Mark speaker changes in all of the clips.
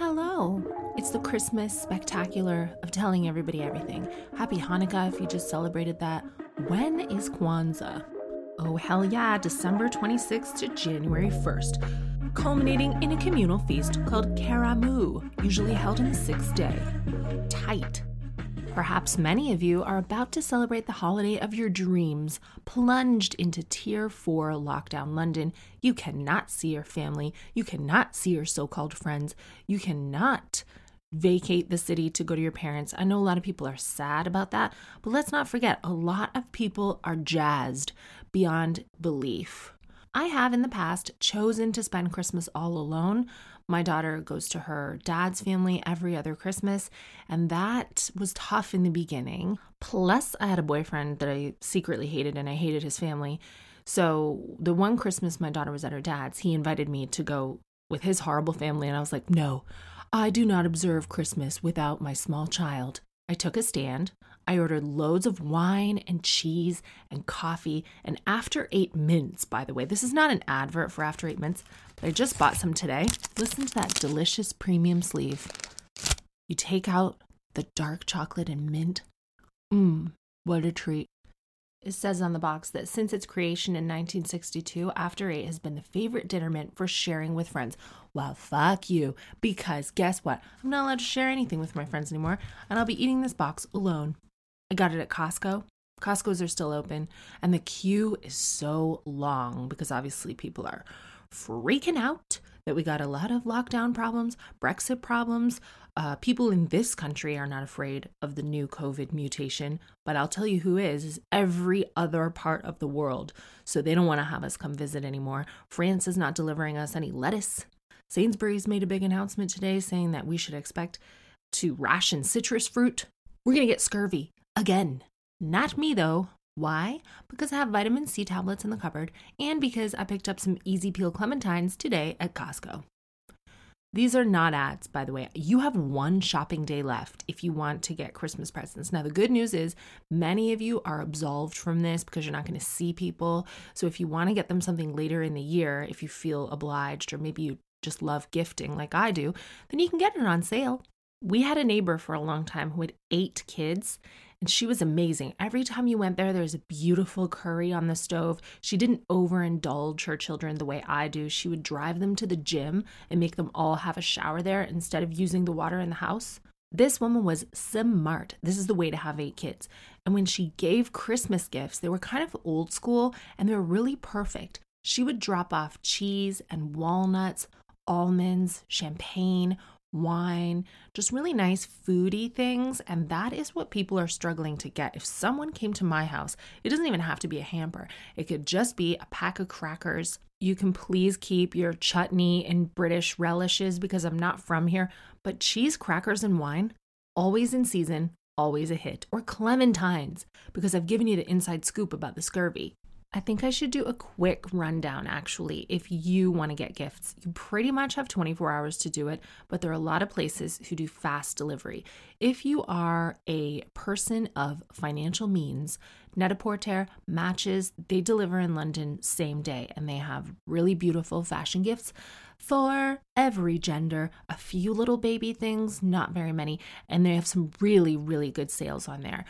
Speaker 1: Hello. It's the Christmas spectacular of telling everybody everything. Happy Hanukkah if you just celebrated that. When is Kwanzaa? Oh, hell yeah, December 26th to January 1st, culminating in a communal feast called Karamu, usually held on the sixth day. Tight. Perhaps many of you are about to celebrate the holiday of your dreams, plunged into Tier 4 lockdown London. You cannot see your family, you cannot see your so called friends, you cannot vacate the city to go to your parents. I know a lot of people are sad about that, but let's not forget a lot of people are jazzed beyond belief. I have in the past chosen to spend Christmas all alone. My daughter goes to her dad's family every other Christmas, and that was tough in the beginning. Plus, I had a boyfriend that I secretly hated, and I hated his family. So, the one Christmas my daughter was at her dad's, he invited me to go with his horrible family, and I was like, no, I do not observe Christmas without my small child. I took a stand. I ordered loads of wine and cheese and coffee and After Eight Mints, by the way. This is not an advert for After Eight Mints, I just bought some today. Listen to that delicious premium sleeve. You take out the dark chocolate and mint. Mmm, what a treat. It says on the box that since its creation in 1962, After Eight has been the favorite dinner mint for sharing with friends. Well, fuck you, because guess what? I'm not allowed to share anything with my friends anymore, and I'll be eating this box alone. I got it at Costco. Costco's are still open, and the queue is so long because obviously people are freaking out that we got a lot of lockdown problems, Brexit problems. Uh, people in this country are not afraid of the new COVID mutation, but I'll tell you who is, is every other part of the world. So they don't want to have us come visit anymore. France is not delivering us any lettuce. Sainsbury's made a big announcement today saying that we should expect to ration citrus fruit. We're going to get scurvy again. Not me though. Why? Because I have vitamin C tablets in the cupboard and because I picked up some easy peel clementines today at Costco. These are not ads, by the way. You have one shopping day left if you want to get Christmas presents. Now, the good news is many of you are absolved from this because you're not going to see people. So, if you want to get them something later in the year, if you feel obliged, or maybe you just love gifting like I do, then you can get it on sale. We had a neighbor for a long time who had eight kids, and she was amazing. Every time you went there, there was a beautiful curry on the stove. She didn't overindulge her children the way I do. She would drive them to the gym and make them all have a shower there instead of using the water in the house. This woman was smart. This is the way to have eight kids. And when she gave Christmas gifts, they were kind of old school and they were really perfect. She would drop off cheese and walnuts, almonds, champagne, wine, just really nice foodie things. And that is what people are struggling to get. If someone came to my house, it doesn't even have to be a hamper, it could just be a pack of crackers. You can please keep your chutney and British relishes because I'm not from here, but cheese, crackers, and wine, always in season, always a hit. Or clementines, because I've given you the inside scoop about the scurvy. I think I should do a quick rundown actually. If you want to get gifts, you pretty much have 24 hours to do it, but there are a lot of places who do fast delivery. If you are a person of financial means, Net-a-Porter matches, they deliver in London same day and they have really beautiful fashion gifts for every gender, a few little baby things, not very many, and they have some really, really good sales on there.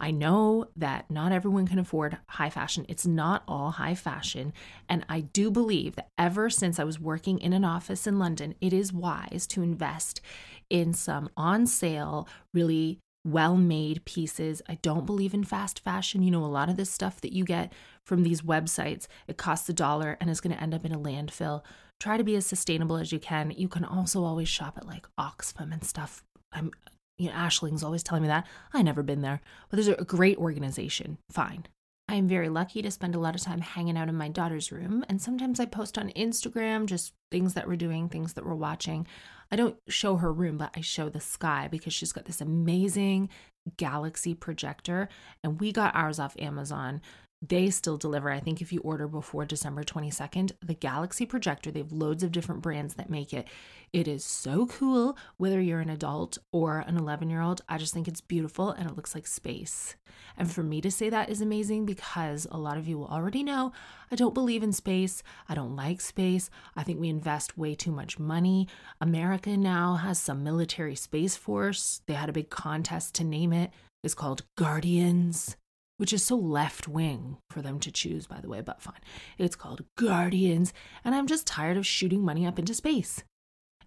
Speaker 1: I know that not everyone can afford high fashion. It's not all high fashion. And I do believe that ever since I was working in an office in London, it is wise to invest in some on sale, really well made pieces. I don't believe in fast fashion. You know, a lot of this stuff that you get from these websites, it costs a dollar and is going to end up in a landfill. Try to be as sustainable as you can. You can also always shop at like Oxfam and stuff. I'm, you know, Aisling's always telling me that. I never been there, but there's a great organization. Fine. I am very lucky to spend a lot of time hanging out in my daughter's room, and sometimes I post on Instagram just things that we're doing, things that we're watching. I don't show her room, but I show the sky because she's got this amazing galaxy projector, and we got ours off Amazon they still deliver. I think if you order before December 22nd, the Galaxy projector, they have loads of different brands that make it. It is so cool, whether you're an adult or an 11 year old. I just think it's beautiful and it looks like space. And for me to say that is amazing because a lot of you will already know I don't believe in space. I don't like space. I think we invest way too much money. America now has some military space force. They had a big contest to name it. It's called Guardians which is so left wing for them to choose, by the way, but fine. It's called Guardians, and I'm just tired of shooting money up into space.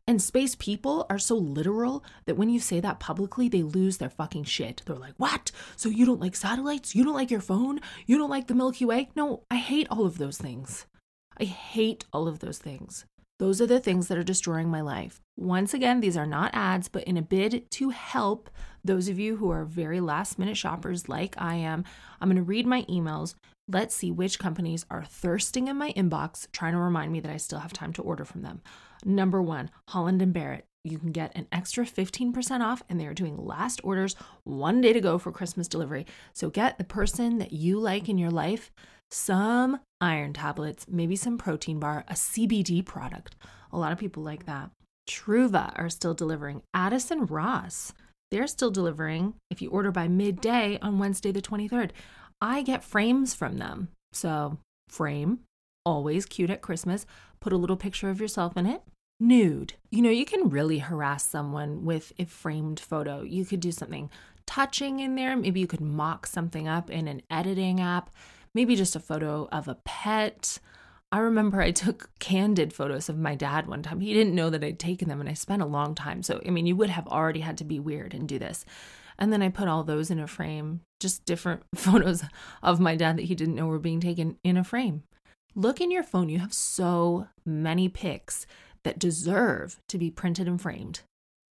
Speaker 1: And space people are so literal that when you say that publicly, they lose their fucking shit. They're like, What? So you don't like satellites? You don't like your phone? You don't like the Milky Way? No, I hate all of those things. I hate all of those things. Those are the things that are destroying my life. Once again, these are not ads, but in a bid to help those of you who are very last minute shoppers like I am, I'm going to read my emails. Let's see which companies are thirsting in my inbox, trying to remind me that I still have time to order from them. Number one, Holland and Barrett. You can get an extra 15% off, and they are doing last orders one day to go for Christmas delivery. So get the person that you like in your life some iron tablets, maybe some protein bar, a CBD product. A lot of people like that. Trouva are still delivering. Addison Ross, they're still delivering if you order by midday on Wednesday, the 23rd. I get frames from them. So, frame, always cute at Christmas. Put a little picture of yourself in it. Nude. You know, you can really harass someone with a framed photo. You could do something touching in there. Maybe you could mock something up in an editing app maybe just a photo of a pet. I remember I took candid photos of my dad one time. He didn't know that I'd taken them, and I spent a long time. So, I mean, you would have already had to be weird and do this. And then I put all those in a frame, just different photos of my dad that he didn't know were being taken in a frame. Look in your phone. You have so many pics that deserve to be printed and framed.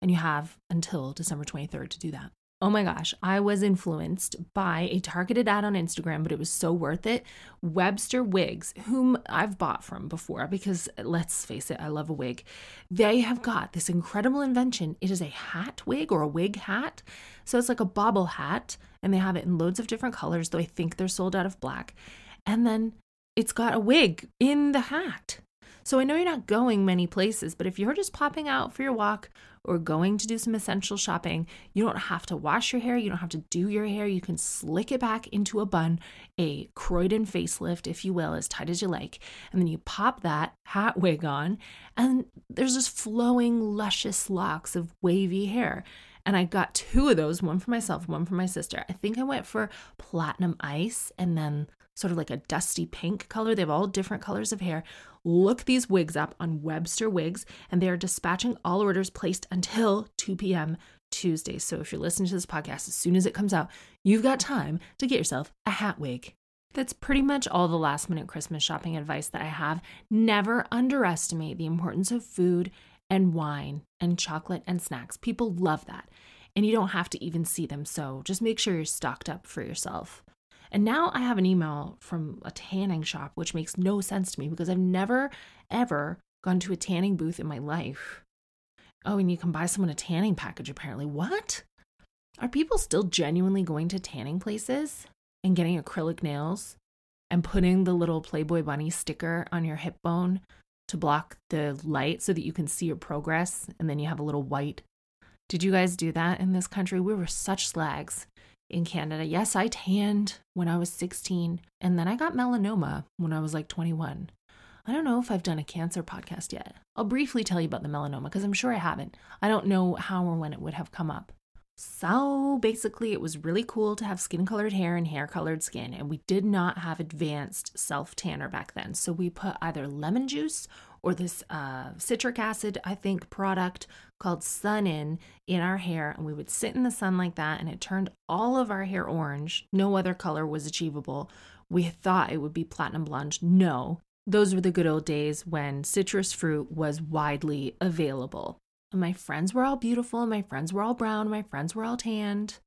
Speaker 1: And you have until December 23rd to do that. Oh my gosh, I was influenced by a targeted ad on Instagram, but it was so worth it. Webster Wigs, whom I've bought from before, because let's face it, I love a wig. They have got this incredible invention. It is a hat wig or a wig hat. So it's like a bobble hat, and they have it in loads of different colors, though I think they're sold out of black. And then it's got a wig in the hat. So I know you're not going many places, but if you're just popping out for your walk or going to do some essential shopping, you don't have to wash your hair. You don't have to do your hair. You can slick it back into a bun, a Croydon facelift, if you will, as tight as you like. And then you pop that hat wig on, and there's just flowing, luscious locks of wavy hair. And I got two of those, one for myself, one for my sister. I think I went for platinum ice and then sort of like a dusty pink color. They have all different colors of hair. Look these wigs up on Webster Wigs, and they are dispatching all orders placed until 2 p.m. Tuesday. So if you're listening to this podcast as soon as it comes out, you've got time to get yourself a hat wig. That's pretty much all the last minute Christmas shopping advice that I have. Never underestimate the importance of food and wine and chocolate and snacks. People love that. And you don't have to even see them. So just make sure you're stocked up for yourself. And now I have an email from a tanning shop, which makes no sense to me because I've never, ever gone to a tanning booth in my life. Oh, and you can buy someone a tanning package apparently. What? Are people still genuinely going to tanning places and getting acrylic nails and putting the little Playboy bunny sticker on your hip bone to block the light so that you can see your progress and then you have a little white? Did you guys do that in this country? We were such slags in Canada. Yes, I tanned when I was 16, and then I got melanoma when I was like 21. I don't know if I've done a cancer podcast yet. I'll briefly tell you about the melanoma because I'm sure I haven't. I don't know how or when it would have come up. So basically, it was really cool to have skin colored hair and hair colored skin, and we did not have advanced self tanner back then. So we put either lemon juice or this uh, citric acid, I think, product called Sun In in our hair, and we would sit in the sun like that, and it turned all of our hair orange. No other color was achievable. We thought it would be platinum blonde. No, those were the good old days when citrus fruit was widely available my friends were all beautiful, my friends were all brown, my friends were all tanned.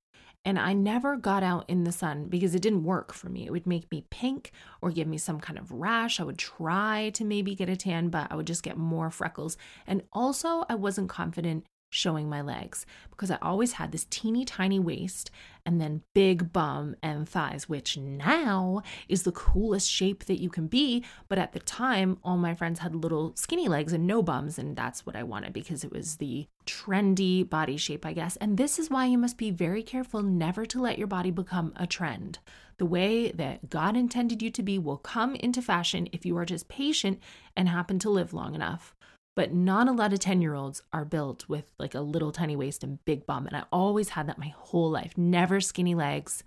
Speaker 1: And I never got out in the sun because it didn't work for me. It would make me pink or give me some kind of rash. I would try to maybe get a tan, but I would just get more freckles. And also, I wasn't confident showing my legs because I always had this teeny tiny waist and then big bum and thighs, which now is the coolest shape that you can be. But at the time, all my friends had little skinny legs and no bums, and that's what I wanted because it was the trendy body shape, I guess. And this is why you must be very careful never to let your body become a trend. The way that God intended you to be will come into fashion if you are just patient and happen to live long enough but not a lot of 10 year olds are built with like a little tiny waist and big bum. And I always had that my whole life, never skinny legs.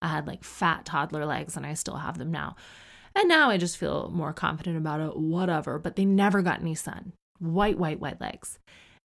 Speaker 1: I had like fat toddler legs and I still have them now. And now I just feel more confident about it, whatever. But they never got any sun. White, white, white legs.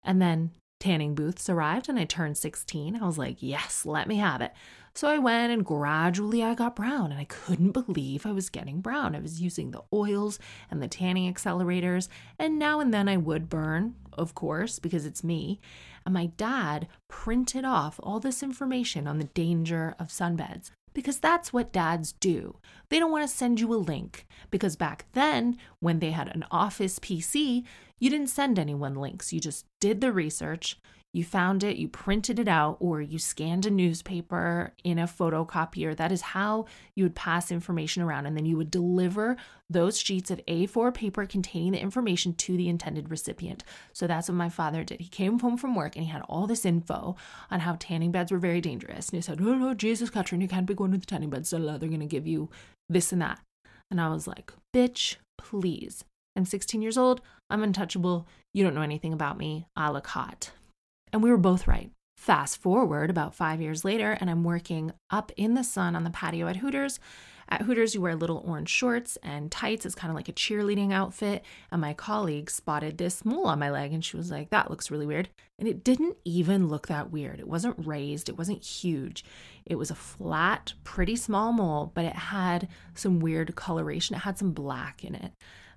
Speaker 1: And then tanning booths arrived and I turned 16. I was like, yes, let me have it. So I went and gradually I got brown and I couldn't believe I was getting brown. I was using the oils and the tanning accelerators, and now and then I would burn, of course, because it's me. And my dad printed off all this information on the danger of sunbeds because that's what dads do. They don't want to send you a link because back then, when they had an office PC, you didn't send anyone links. You just did the research, you found it, you printed it out, or you scanned a newspaper in a photocopier. That is how you would pass information around. And then you would deliver those sheets of A4 paper containing the information to the intended recipient. So that's what my father did. He came home from work and he had all this info on how tanning beds were very dangerous. And he said, Oh, no, Jesus, Katrin, you can't be going to the tanning beds. They're going to give you this and that. And I was like, Bitch, please. I'm 16 years old. I'm untouchable. You don't know anything about me. I look hot. And we were both right. Fast forward about five years later, and I'm working up in the sun on the patio at Hooters. At Hooters, you wear little orange shorts and tights. It's kind of like a cheerleading outfit. And my colleague spotted this mole on my leg and she was like, That looks really weird. And it didn't even look that weird. It wasn't raised, it wasn't huge. It was a flat, pretty small mole, but it had some weird coloration. It had some black in it.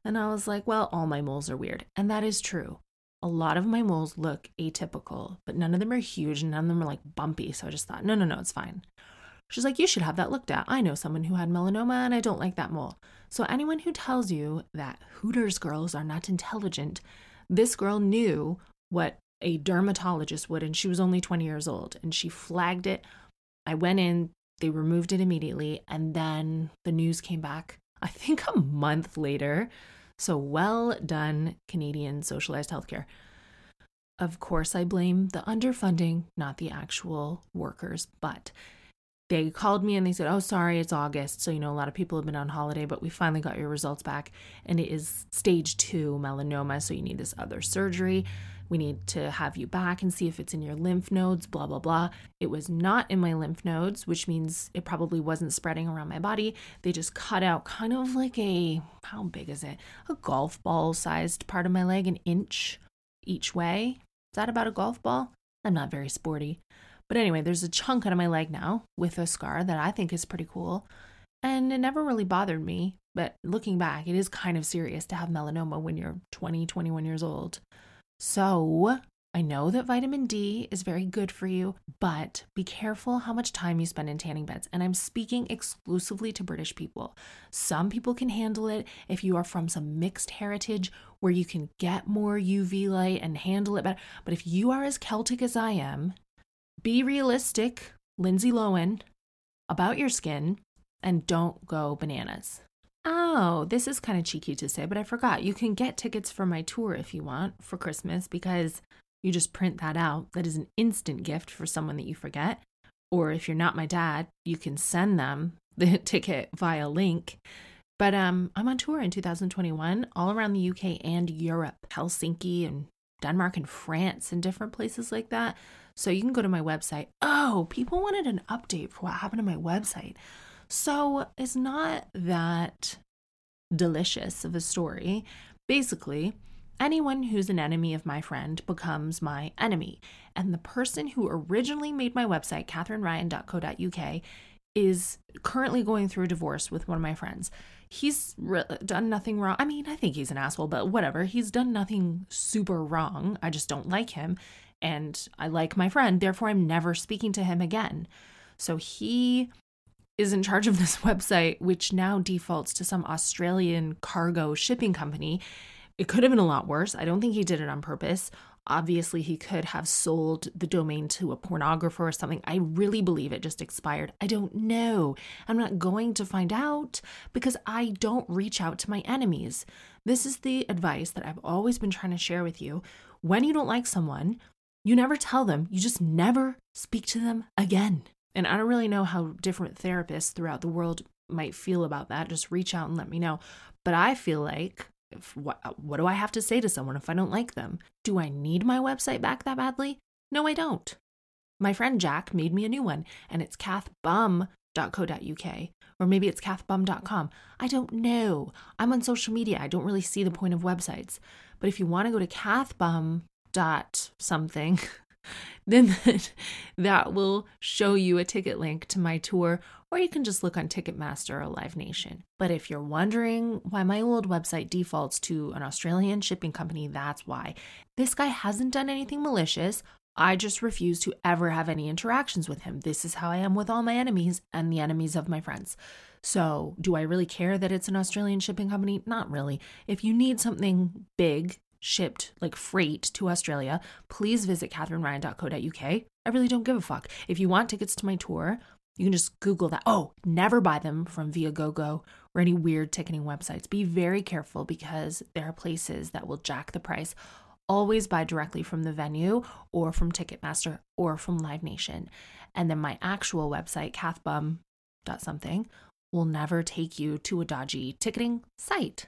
Speaker 1: And I was like, Well, all my moles are weird. And that is true a lot of my moles look atypical, but none of them are huge and none of them are like bumpy. So I just thought, no, no, no, it's fine. She's like, you should have that looked at. I know someone who had melanoma and I don't like that mole. So anyone who tells you that Hooters girls are not intelligent, this girl knew what a dermatologist would, and she was only 20 years old. And she flagged it. I went in, they removed it immediately, and then the news came back, I think a month later, so well done, Canadian socialized healthcare. Of course, I blame the underfunding, not the actual workers, but they called me and they said, Oh, sorry, it's August. So, you know, a lot of people have been on holiday, but we finally got your results back. And it is stage two melanoma. So, you need this other surgery. We need to have you back and see if it's in your lymph nodes, blah, blah, blah. It was not in my lymph nodes, which means it probably wasn't spreading around my body. They just cut out kind of like a, how big is it? A golf ball sized part of my leg, an inch each way. Is that about a golf ball? I'm not very sporty. But anyway, there's a chunk out of my leg now with a scar that I think is pretty cool. And it never really bothered me. But looking back, it is kind of serious to have melanoma when you're 20, 21 years old. So, I know that vitamin D is very good for you, but be careful how much time you spend in tanning beds. And I'm speaking exclusively to British people. Some people can handle it if you are from some mixed heritage where you can get more UV light and handle it better. But if you are as Celtic as I am, be realistic, Lindsay Lohan, about your skin and don't go bananas. Oh, this is kind of cheeky to say, but I forgot. You can get tickets for my tour if you want for Christmas because you just print that out. That is an instant gift for someone that you forget. Or if you're not my dad, you can send them the ticket via link. But um, I'm on tour in 2021 all around the UK and Europe, Helsinki and Denmark and France and different places like that. So you can go to my website. Oh, people wanted an update for what happened to my website. So it's not that delicious of a story. Basically, anyone who's an enemy of my friend becomes my enemy. And the person who originally made my website, katherineryan.co.uk, is currently going through a divorce with one of my friends. He's re- done nothing wrong. I mean, I think he's an asshole, but whatever. He's done nothing super wrong. I just don't like him. And I like my friend. Therefore, I'm never speaking to him again. So he is in charge of this website, which now defaults to some Australian cargo shipping company. It could have been a lot worse. I don't think he did it on purpose. Obviously, he could have sold the domain to a pornographer or something. I really believe it just expired. I don't know. I'm not going to find out because I don't reach out to my enemies. This is the advice that I've always been trying to share with you. When you don't like someone, you never tell them, you just never speak to them again. And I don't really know how different therapists throughout the world might feel about that. Just reach out and let me know. But I feel like if, what, what do I have to say to someone if I don't like them? Do I need my website back that badly? No, I don't. My friend Jack made me a new one, and it's cathbum.co.uk, or maybe it's cathbum.com. I don't know. I'm on social media. I don't really see the point of websites. But if you want to go to cathbum dot something then that will show you a ticket link to my tour, or you can just look on Ticketmaster or Live Nation. But if you're wondering why my old website defaults to an Australian shipping company, that's why. This guy hasn't done anything malicious. I just refuse to ever have any interactions with him. This is how I am with all my enemies and the enemies of my friends. So, do I really care that it's an Australian shipping company? Not really. If you need something big shipped like freight to Australia, please visit katherineryan.co.uk. I really don't give a fuck. If you want tickets to my tour, you can just Google that. Oh, never buy them from Viagogo or any weird ticketing websites. Be very careful because there are places that will jack the price. Always buy directly from the venue or from Ticketmaster or from Live Nation. And then my actual website, cathbum.something, will never take you to a dodgy ticketing site.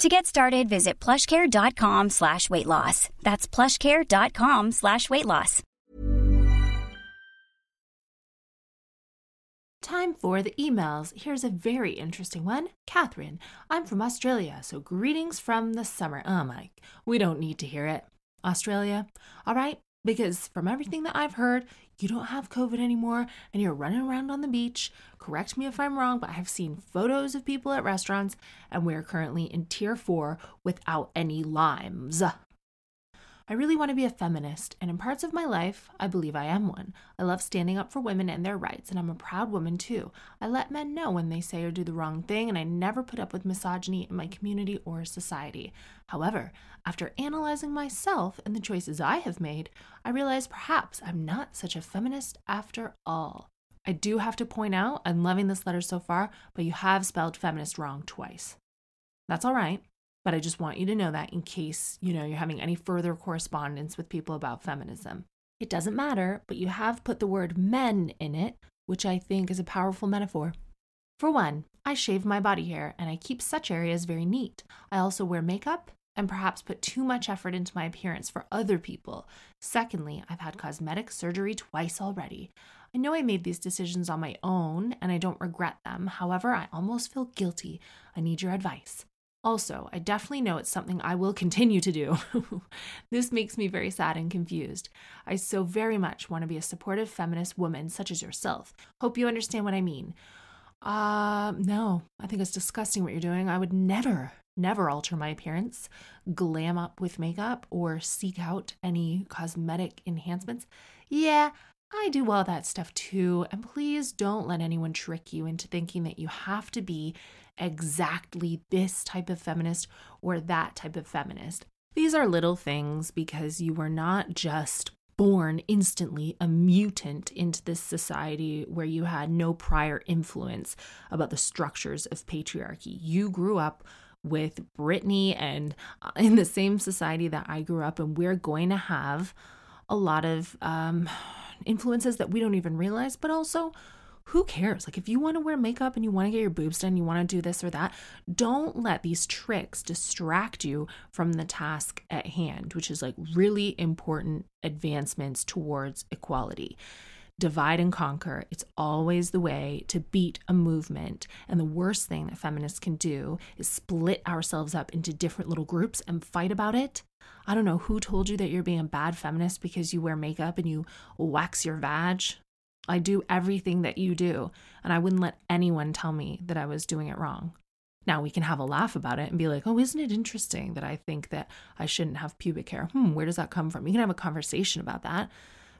Speaker 2: To get started, visit plushcare.com slash weight loss. That's plushcare.com slash weight loss.
Speaker 1: Time for the emails. Here's a very interesting one. Katherine, I'm from Australia, so greetings from the summer. Oh my, we don't need to hear it. Australia, all right, because from everything that I've heard, you don't have COVID anymore and you're running around on the beach. Correct me if I'm wrong, but I've seen photos of people at restaurants and we're currently in tier four without any limes. I really want to be a feminist, and in parts of my life, I believe I am one. I love standing up for women and their rights, and I'm a proud woman too. I let men know when they say or do the wrong thing, and I never put up with misogyny in my community or society. However, after analyzing myself and the choices I have made, I realize perhaps I'm not such a feminist after all. I do have to point out, I'm loving this letter so far, but you have spelled feminist wrong twice. That's all right. But I just want you to know that in case, you know, you're having any further correspondence with people about feminism. It doesn't matter, but you have put the word men in it, which I think is a powerful metaphor. For one, I shave my body hair and I keep such areas very neat. I also wear makeup and perhaps put too much effort into my appearance for other people. Secondly, I've had cosmetic surgery twice already. I know I made these decisions on my own and I don't regret them. However, I almost feel guilty. I need your advice. Also, I definitely know it's something I will continue to do. this makes me very sad and confused. I so very much want to be a supportive feminist woman such as yourself. Hope you understand what I mean. Uh, no, I think it's disgusting what you're doing. I would never, never alter my appearance, glam up with makeup, or seek out any cosmetic enhancements. Yeah, I do all that stuff too. And please don't let anyone trick you into thinking that you have to be exactly this type of feminist or that type of feminist. These are little things because you were not just born instantly a mutant into this society where you had no prior influence about the structures of patriarchy. You grew up with Brittany and uh, in the same society that I grew up and We're going to have a lot of um, influences that we don't even realize, but also who cares? Like, if you want to wear makeup and you want to get your boobs done, you want to do this or that, don't let these tricks distract you from the task at hand, which is like really important advancements towards equality. Divide and conquer. It's always the way to beat a movement. And the worst thing that feminists can do is split ourselves up into different little groups and fight about it. I don't know who told you that you're being a bad feminist because you wear makeup and you wax your vag. I do everything that you do, and I wouldn't let anyone tell me that I was doing it wrong. Now we can have a laugh about it and be like, oh, isn't it interesting that I think that I shouldn't have pubic hair? Hmm, where does that come from? You can have a conversation about that.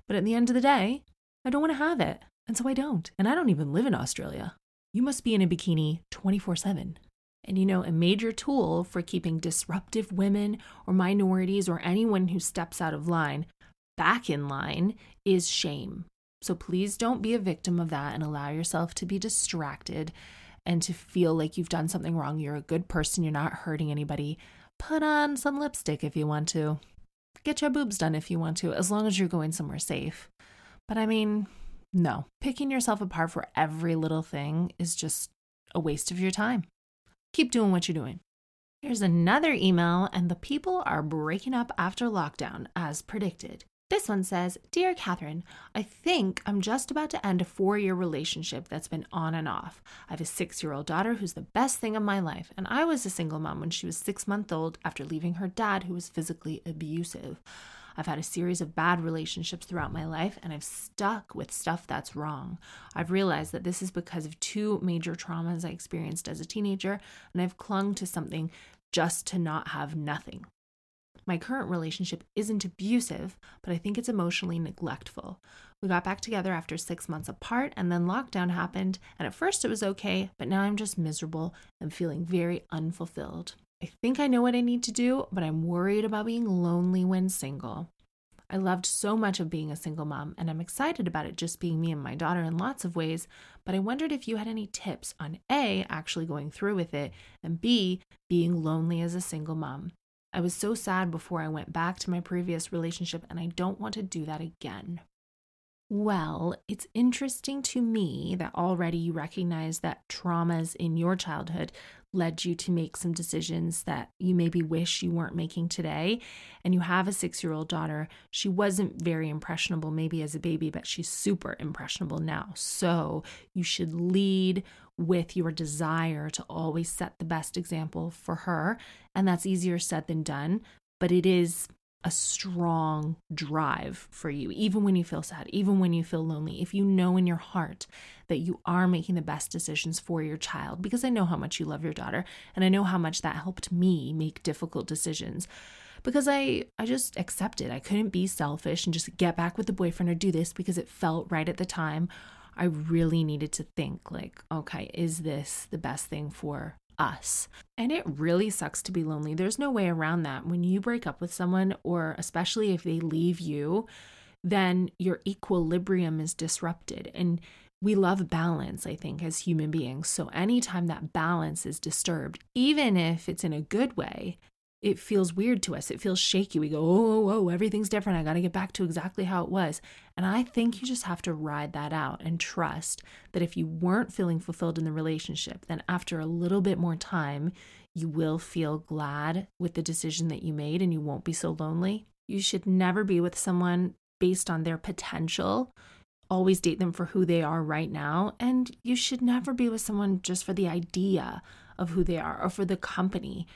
Speaker 1: But at the end of the day, I don't want to have it. And so I don't. And I don't even live in Australia. You must be in a bikini 24 7. And you know, a major tool for keeping disruptive women or minorities or anyone who steps out of line back in line is shame. So please don't be a victim of that and allow yourself to be distracted and to feel like you've done something wrong. You're a good person, you're not hurting anybody. Put on some lipstick if you want to. Get your boobs done if you want to, as long as you're going somewhere safe. But I mean, no, picking yourself apart for every little thing is just a waste of your time. Keep doing what you're doing. Here's another email, and the people are breaking up after lockdown, as predicted. This one says Dear Katherine, I think I'm just about to end a four year relationship that's been on and off. I have a six year old daughter who's the best thing of my life, and I was a single mom when she was six months old after leaving her dad, who was physically abusive. I've had a series of bad relationships throughout my life, and I've stuck with stuff that's wrong. I've realized that this is because of two major traumas I experienced as a teenager, and I've clung to something just to not have nothing. My current relationship isn't abusive, but I think it's emotionally neglectful. We got back together after six months apart, and then lockdown happened. And at first it was okay, but now I'm just miserable and feeling very unfulfilled. I think I know what I need to do, but I'm worried about being lonely when single. I loved so much of being a single mom, and I'm excited about it just being me and my daughter in lots of ways. But I wondered if you had any tips on A, actually going through with it, and B, being lonely as a single mom. I was so sad before I went back to my previous relationship, and I don't want to do that again. Well, it's interesting to me that already you recognize that traumas in your childhood led you to make some decisions that you maybe wish you weren't making today. And you have a six year old daughter. She wasn't very impressionable maybe as a baby, but she's super impressionable now. So you should lead with your desire to always set the best example for her. And that's easier said than done, but it is a strong drive for you, even when you feel sad, even when you feel lonely. If you know in your heart that you are making the best decisions for your child, because I know how much you love your daughter, and I know how much that helped me make difficult decisions. Because I, I just accepted I couldn't be selfish and just get back with the boyfriend or do this because it felt right at the time. I really needed to think, like, okay, is this the best thing for us. And it really sucks to be lonely. There's no way around that. When you break up with someone, or especially if they leave you, then your equilibrium is disrupted. And we love balance, I think, as human beings. So anytime that balance is disturbed, even if it's in a good way, it feels weird to us. It feels shaky. We go, oh, oh, oh, everything's different. I got to get back to exactly how it was. And I think you just have to ride that out and trust that if you weren't feeling fulfilled in the relationship, then after a little bit more time, you will feel glad with the decision that you made and you won't be so lonely. You should never be with someone based on their potential. Always date them for who they are right now. And you should never be with someone just for the idea of who they are or for the company.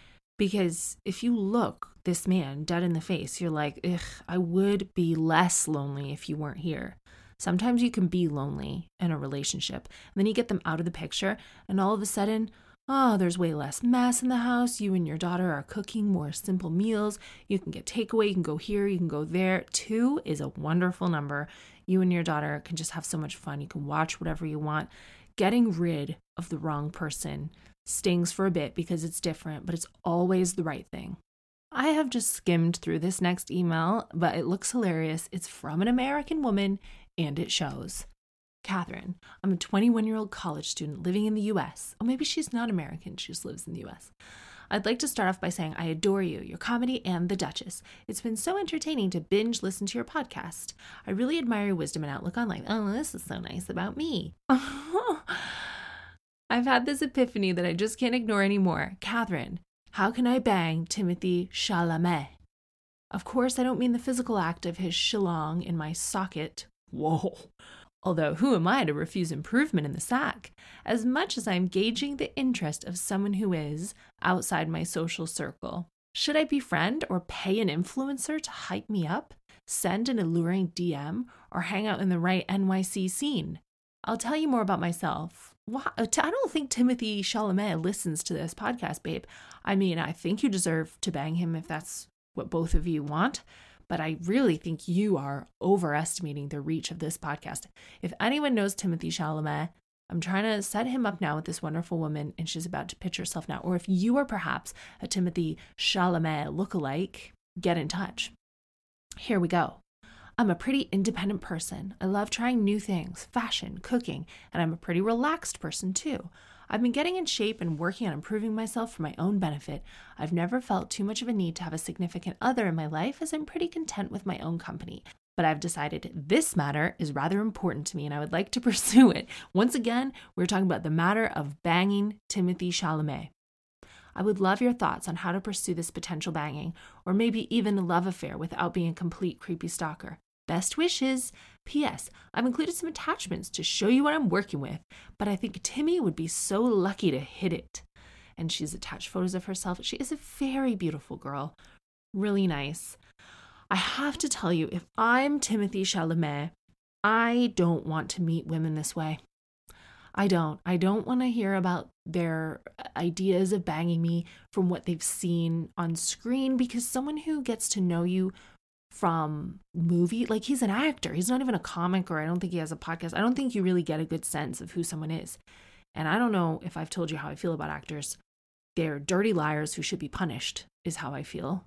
Speaker 1: Because if you look this man dead in the face, you're like, ugh, I would be less lonely if you weren't here. Sometimes you can be lonely in a relationship. And then you get them out of the picture, and all of a sudden, oh, there's way less mess in the house. You and your daughter are cooking more simple meals. You can get takeaway, you can go here, you can go there. Two is a wonderful number. You and your daughter can just have so much fun. You can watch whatever you want. Getting rid of the wrong person stings for a bit because it's different, but it's always the right thing. I have just skimmed through this next email, but it looks hilarious. It's from an American woman and it shows. Katherine, I'm a 21 year old college student living in the US. Or oh, maybe she's not American, she just lives in the US. I'd like to start off by saying I adore you, your comedy, and The Duchess. It's been so entertaining to binge listen to your podcast. I really admire your wisdom and outlook on life. Oh, this is so nice about me. I've had this epiphany that I just can't ignore anymore. Katherine, how can I bang Timothée Chalamet? Of course, I don't mean the physical act of his shillong in my socket. Whoa. Although, who am I to refuse improvement in the sack? As much as I'm gauging the interest of someone who is outside my social circle. Should I befriend or pay an influencer to hype me up, send an alluring DM, or hang out in the right NYC scene? I'll tell you more about myself. Uh, I don't think Timothée Chalamet listens to this podcast, babe. I mean, I think you deserve to bang him if that's what both of you want but I really think you are overestimating the reach of this podcast. If anyone knows Timothée Chalamet, I'm trying to set him up now with this wonderful woman, and she's about to pitch herself now. Or if you are perhaps a Timothée Chalamet lookalike, get in touch. Here we go. I'm a pretty independent person. I love trying new things, fashion, cooking, and I'm a pretty relaxed person too. I've been getting in shape and working on improving myself for my own benefit. I've never felt too much of a need to have a significant other in my life as I'm pretty content with my own company. But I've decided this matter is rather important to me and I would like to pursue it. Once again, we're talking about the matter of banging Timothée Chalamet. I would love your thoughts on how to pursue this potential banging, or maybe even a love affair without being a complete creepy stalker. Best wishes. P.S. I've included some attachments to show you what I'm working with, but I think Timmy would be so lucky to hit it. And she's attached photos of herself. She is a very beautiful girl, really nice. I have to tell you, if I'm Timothée Chalamet, I don't want to meet women this way. I don't. I don't want to hear about their uh, ideas of banging me from what they've seen on screen because someone who gets to know you from movie like he's an actor. He's not even a comic or i don't think he has a podcast. I don't think you really get a good sense of who someone is. And i don't know if i've told you how i feel about actors. They're dirty liars who should be punished is how i feel.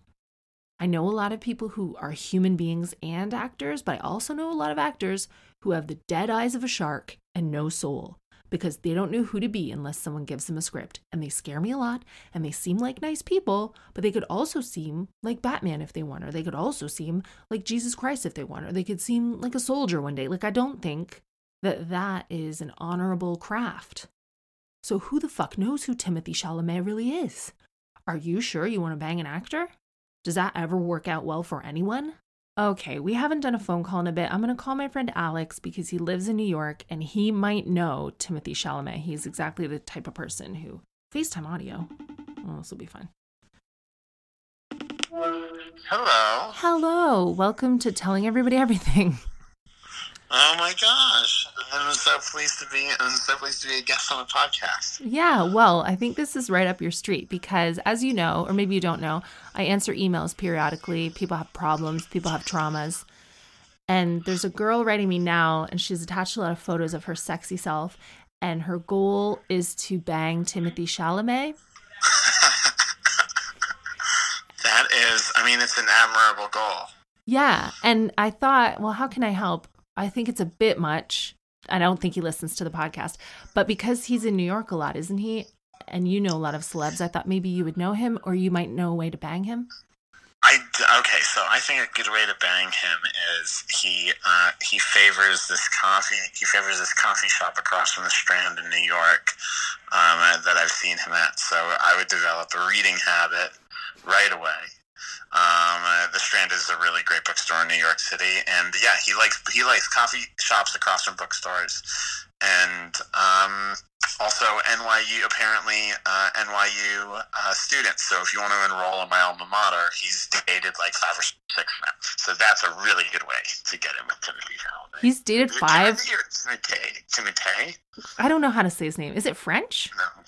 Speaker 1: I know a lot of people who are human beings and actors but i also know a lot of actors who have the dead eyes of a shark and no soul because they don't know who to be unless someone gives them a script. And they scare me a lot and they seem like nice people, but they could also seem like Batman if they want, or they could also seem like Jesus Christ if they want, or they could seem like a soldier one day. Like, I don't think that that is an honorable craft. So, who the fuck knows who Timothée Chalamet really is? Are you sure you want to bang an actor? Does that ever work out well for anyone? Okay, we haven't done a phone call in a bit. I'm going to call my friend Alex because he lives in New York and he might know Timothée Chalamet. He's exactly the type of person who FaceTime audio. Well, this will be fun.
Speaker 3: Hello.
Speaker 1: Hello. Welcome to Telling Everybody Everything.
Speaker 3: Oh my gosh. I'm so pleased to be I'm so pleased to be a guest on a podcast.
Speaker 1: Yeah, well, I think this is right up your street because as you know, or maybe you don't know, I answer emails periodically. People have problems, people have traumas. And there's a girl writing me now and she's attached a lot of photos of her sexy self and her goal is to bang Timothée Chalamet.
Speaker 3: that is, I mean, it's an admirable goal.
Speaker 1: Yeah. And I thought, well, how can I help? I think it's a bit much. I don't think he listens to the podcast, but because he's in New York a lot, isn't he? And you know a lot of celebs, I thought maybe you would know him or you might know a way to bang him.
Speaker 3: I okay, so I think a good way to bang him is he uh, he favors this coffee he favors this coffee shop across from the Strand in New York um, that I've seen him at. So I would develop a reading habit right away um, uh, the Strand is a really great bookstore in New York City, and yeah, he likes he likes coffee shops across from bookstores, and um, also NYU, apparently uh, NYU uh, students. So if you want to enroll in my alma mater, he's dated like five or six now. So that's a really good way to get him with Timothée Chalamet.
Speaker 1: He's dated five.
Speaker 3: Timothy, Timothy.
Speaker 1: I don't know how to say his name. Is it French?
Speaker 3: No.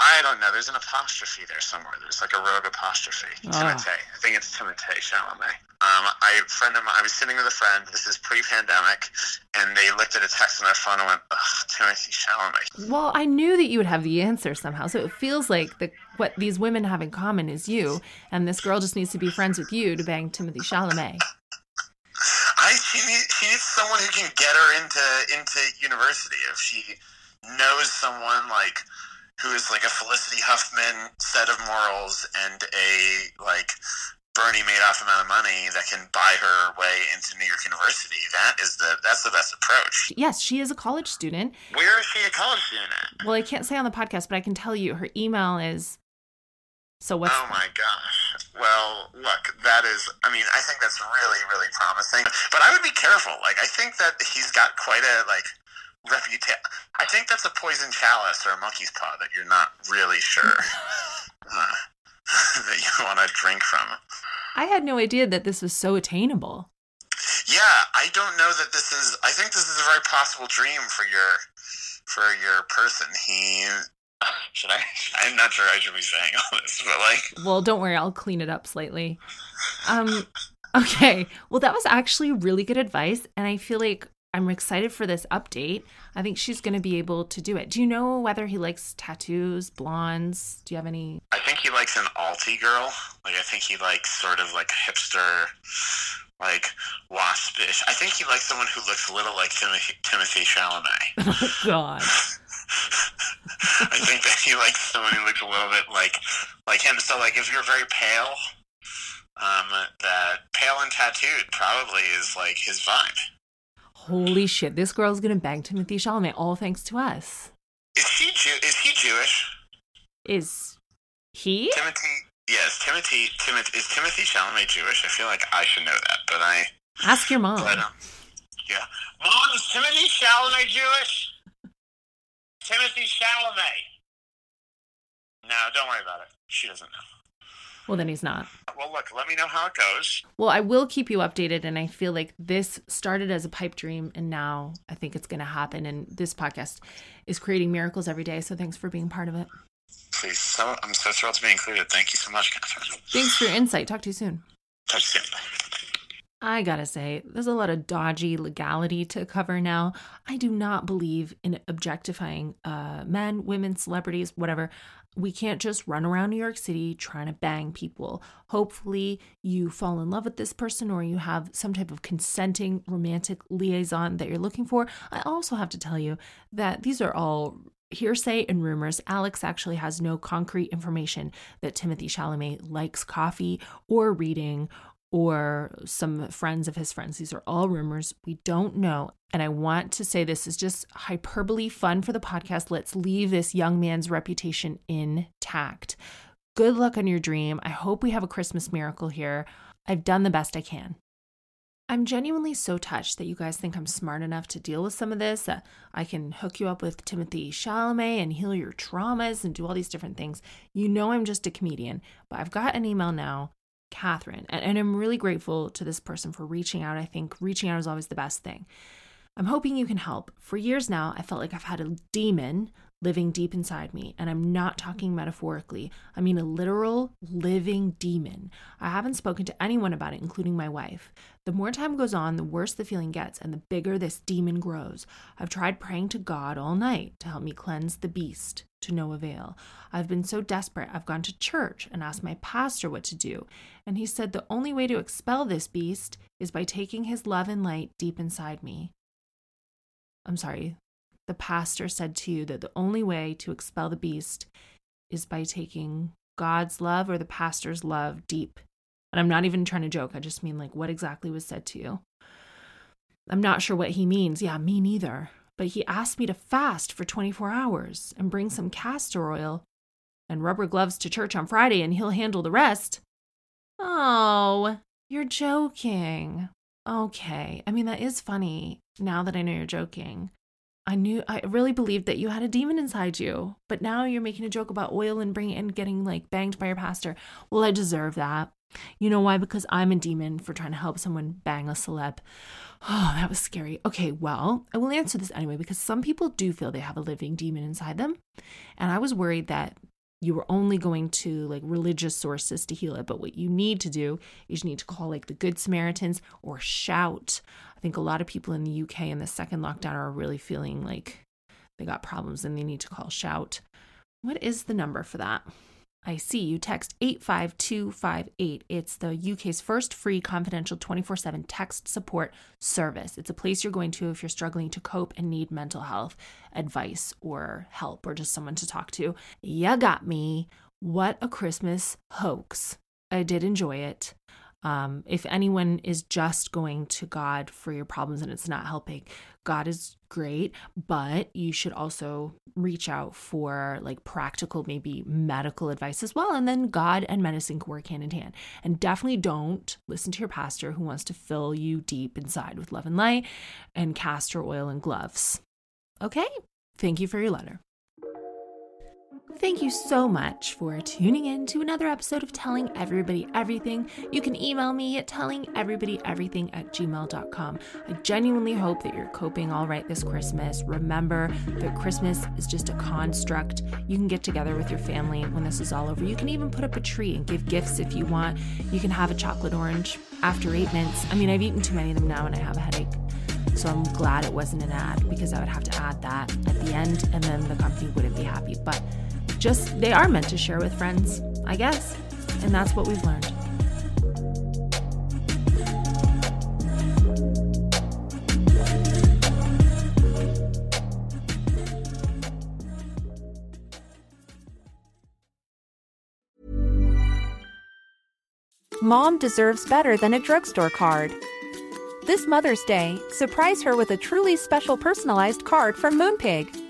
Speaker 3: I don't know. There's an apostrophe there somewhere. There's like a rogue apostrophe.
Speaker 1: Oh.
Speaker 3: Timothy. I think it's Timothée Chalamet. Um, I friend of mine. I was sitting with a friend. This is pre-pandemic, and they looked at a text on their phone and went, Ugh, "Timothée Chalamet."
Speaker 1: Well, I knew that you would have the answer somehow. So it feels like the what these women have in common is you, and this girl just needs to be friends with you to bang Timothée Chalamet.
Speaker 3: I she needs, she needs someone who can get her into into university. If she knows someone like who is like a Felicity Huffman set of morals and a like Bernie Madoff amount of money that can buy her way into New York University, that is the that's the best approach.
Speaker 1: Yes, she is a college student.
Speaker 3: Where is she a college student at?
Speaker 1: Well, I can't say on the podcast, but I can tell you her email is. So what's
Speaker 3: Oh my gosh. Well, look, that is, I mean, I think that's really, really promising. But I would be careful. Like, I think that he's got quite a, like, reputation. I think that's a poison chalice or a monkey's paw that you're not really sure uh, that you want to drink from.
Speaker 1: I had no idea that this was so attainable.
Speaker 3: Yeah, I don't know that this is, I think this is a very possible dream for your, for your person. He, should I, I'm not sure I should be saying all this, but like,
Speaker 1: Well, don't worry, I'll clean it up slightly. Um okay. Well, that was actually really good advice and I feel like I'm excited for this update. I think she's going to be able to do it. Do you know whether he likes tattoos, blondes? Do you have any
Speaker 3: I think he likes an alty girl. Like I think he likes sort of like a hipster, like waspish. I think he likes someone who looks a little like Timothée, Timothée Chalamet.
Speaker 1: Oh god.
Speaker 3: I think that he likes someone who looks a little bit like like him. So like if you're very pale, um, that pale and tattooed probably is like his vibe.
Speaker 1: Holy shit, this girl's going to bang Timothée Chalamet all thanks to us.
Speaker 3: Is he Jew? Is he Jewish?
Speaker 1: Is he?
Speaker 3: Timothée. Yes, Timothée. Timothée is Timothée Chalamet Jewish? I feel like I should know that, but I.
Speaker 1: Ask your mom.
Speaker 3: But, um, yeah. Mom, is Timothée Chalamet Jewish? Timothée Chalamet. No, don't worry about it. She doesn't know.
Speaker 1: Well, then he's not.
Speaker 3: Well, look, let me know how it goes.
Speaker 1: Well, I will keep you updated. And I feel like this started as a pipe dream, and now I think it's going to happen. And this podcast is creating miracles every day. So thanks for being part of it.
Speaker 3: Please, so I'm so thrilled to be included. Thank you so much, Katherine.
Speaker 1: Thanks for your insight. Talk to you soon.
Speaker 3: Talk to you soon.
Speaker 1: I gotta say, there's a lot of dodgy legality to cover now. I do not believe in objectifying uh, men, women, celebrities, whatever. We can't just run around New York City trying to bang people. Hopefully, you fall in love with this person or you have some type of consenting romantic liaison that you're looking for. I also have to tell you that these are all hearsay and rumors. Alex actually has no concrete information that Timothée Chalamet likes coffee or reading or some friends of his friends. These are all rumors. We don't know. And I want to say this is just hyperbole fun for the podcast. Let's leave this young man's reputation intact. Good luck on your dream. I hope we have a Christmas miracle here. I've done the best I can. I'm genuinely so touched that you guys think I'm smart enough to deal with some of this, that I can hook you up with Timothée Chalamet and heal your traumas and do all these different things. You know, I'm just a comedian, but I've got an email now Katherine. And, and I'm really grateful to this person for reaching out. I think reaching out is always the best thing. I'm hoping you can help. For years now, I felt like I've had a demon living deep inside me. And I'm not talking metaphorically, I mean a literal living demon. I haven't spoken to anyone about it, including my wife. The more time goes on, the worse the feeling gets and the bigger this demon grows. I've tried praying to God all night to help me cleanse the beast, to no avail. I've been so desperate, I've gone to church and asked my pastor what to do. And he said the only way to expel this beast is by taking his love and light deep inside me. I'm sorry, the pastor said to you that the only way to expel the beast is by taking God's love or the pastor's love deep. And I'm not even trying to joke. I just mean, like, what exactly was said to you? I'm not sure what he means. Yeah, me neither. But he asked me to fast for 24 hours and bring some castor oil and rubber gloves to church on Friday, and he'll handle the rest. Oh, you're joking. Okay. I mean, that is funny now that I know you're joking. I knew I really believed that you had a demon inside you, but now you're making a joke about oil and bringing and getting like banged by your pastor. Well, I deserve that. You know why? Because I'm a demon for trying to help someone bang a celeb. Oh, that was scary. Okay, well, I will answer this anyway because some people do feel they have a living demon inside them. And I was worried that you were only going to like religious sources to heal it. But what you need to do is you need to call like the Good Samaritans or shout. I think a lot of people in the UK in the second lockdown are really feeling like they got problems and they need to call shout. What is the number for that? I see you text 85258. It's the UK's first free confidential 24 7 text support service. It's a place you're going to if you're struggling to cope and need mental health advice or help or just someone to talk to. You got me. What a Christmas hoax. I did enjoy it. Um, if anyone is just going to God for your problems and it's not helping, God is great, but you should also reach out for like practical, maybe medical advice as well. And then God and medicine can work hand in hand. And definitely don't listen to your pastor who wants to fill you deep inside with love and light and castor oil and gloves. Okay? Thank you for your letter. Thank you so much for tuning in to another episode of Telling Everybody Everything. You can email me at tellingeverybodyeverything at gmail.com. I genuinely hope that you're coping all right this Christmas. Remember that Christmas is just a construct. You can get together with your family when this is all over. You can even put up a tree and give gifts if you want. You can have a chocolate orange after eight minutes. I mean, I've eaten too many of them now and I have a headache. So I'm glad it wasn't an ad because I would have to add that at the end and then the company wouldn't be happy. But just they are meant to share with friends, I guess. And that's what we've learned.
Speaker 4: Mom deserves better than a drugstore card. This Mother's Day, surprise her with a truly special personalized card from Moonpig.